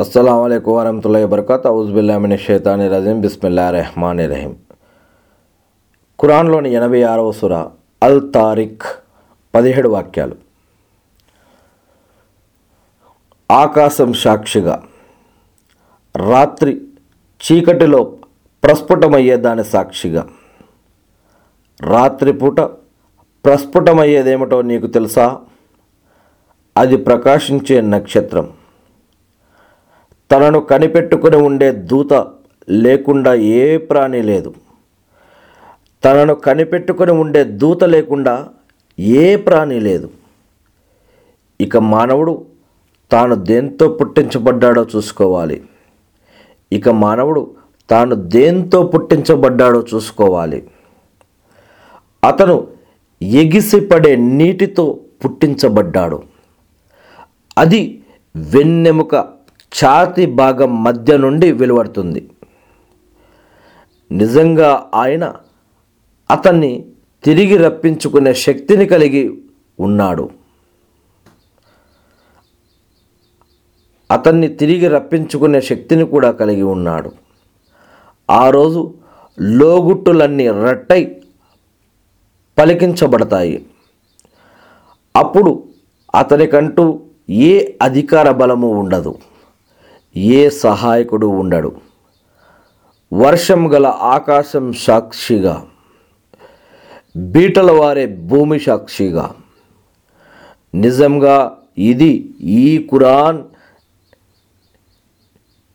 అస్సలం అయికు వరహతుల్లా బర్కత్ ఔజుబిల్లామిన షేతాని రజీం బిస్మిల్లా రెహమాన్ రహీం ఖురాన్లోని ఎనభై ఆరవ సుర అల్ తారిక్ పదిహేడు వాక్యాలు. ఆకాశం సాక్షిగా రాత్రి చీకటిలో ప్రస్ఫుటమయ్యే దాని సాక్షిగా. రాత్రిపూట ప్రస్ఫుటమయ్యేదేమిటో నీకు తెలుసా? అది ప్రకాశించే నక్షత్రం. తనను కనిపెట్టుకుని ఉండే దూత లేకుండా ఏ ప్రాణి లేదు. తనను కనిపెట్టుకుని ఉండే దూత లేకుండా ఏ ప్రాణి లేదు. ఇక మానవుడు తాను దేంతో పుట్టించబడ్డాడో చూసుకోవాలి. ఇక మానవుడు తాను దేంతో పుట్టించబడ్డాడో చూసుకోవాలి. అతను ఎగిసిపడే నీటితో పుట్టించబడ్డాడు. అది వెన్నెముక ఛాతి భాగం మధ్య నుండి వెలువడుతుంది. నిజంగా ఆయన అతన్ని తిరిగి రప్పించుకునే శక్తిని కలిగి ఉన్నాడు. అతన్ని తిరిగి రప్పించుకునే శక్తిని కూడా కలిగి ఉన్నాడు. ఆ రోజు లోగుట్టులన్నీ రట్టై పలికించబడతాయి. అప్పుడు అతనికంటూ ఏ అధికార బలము ఉండదు. ఏ సహాయకుడు ఉండడు. వర్షం గల ఆకాశం సాక్షిగా బీటల వారే భూమి సాక్షిగా. నిజంగా ఇది ఈ కురాన్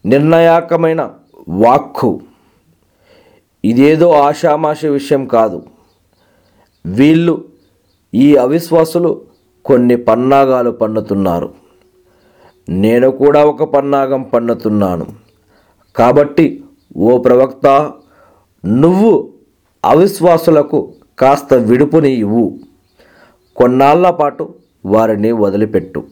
నిర్ణయాకమైన వాక్కు. ఇదేదో ఆషామాష విషయం కాదు. వీళ్ళు ఈ అవిశ్వాసులు కొన్ని పన్నాగాలు పన్నుతున్నారు. నేను కూడా ఒక పన్నాగం పన్నుతున్నాను. కాబట్టి ఓ ప్రవక్త నువ్వు అవిశ్వాసులకు కాస్త విడుపుని ఇవ్వు. కొన్నాళ్ళ పాటు వారిని వదిలిపెట్టు.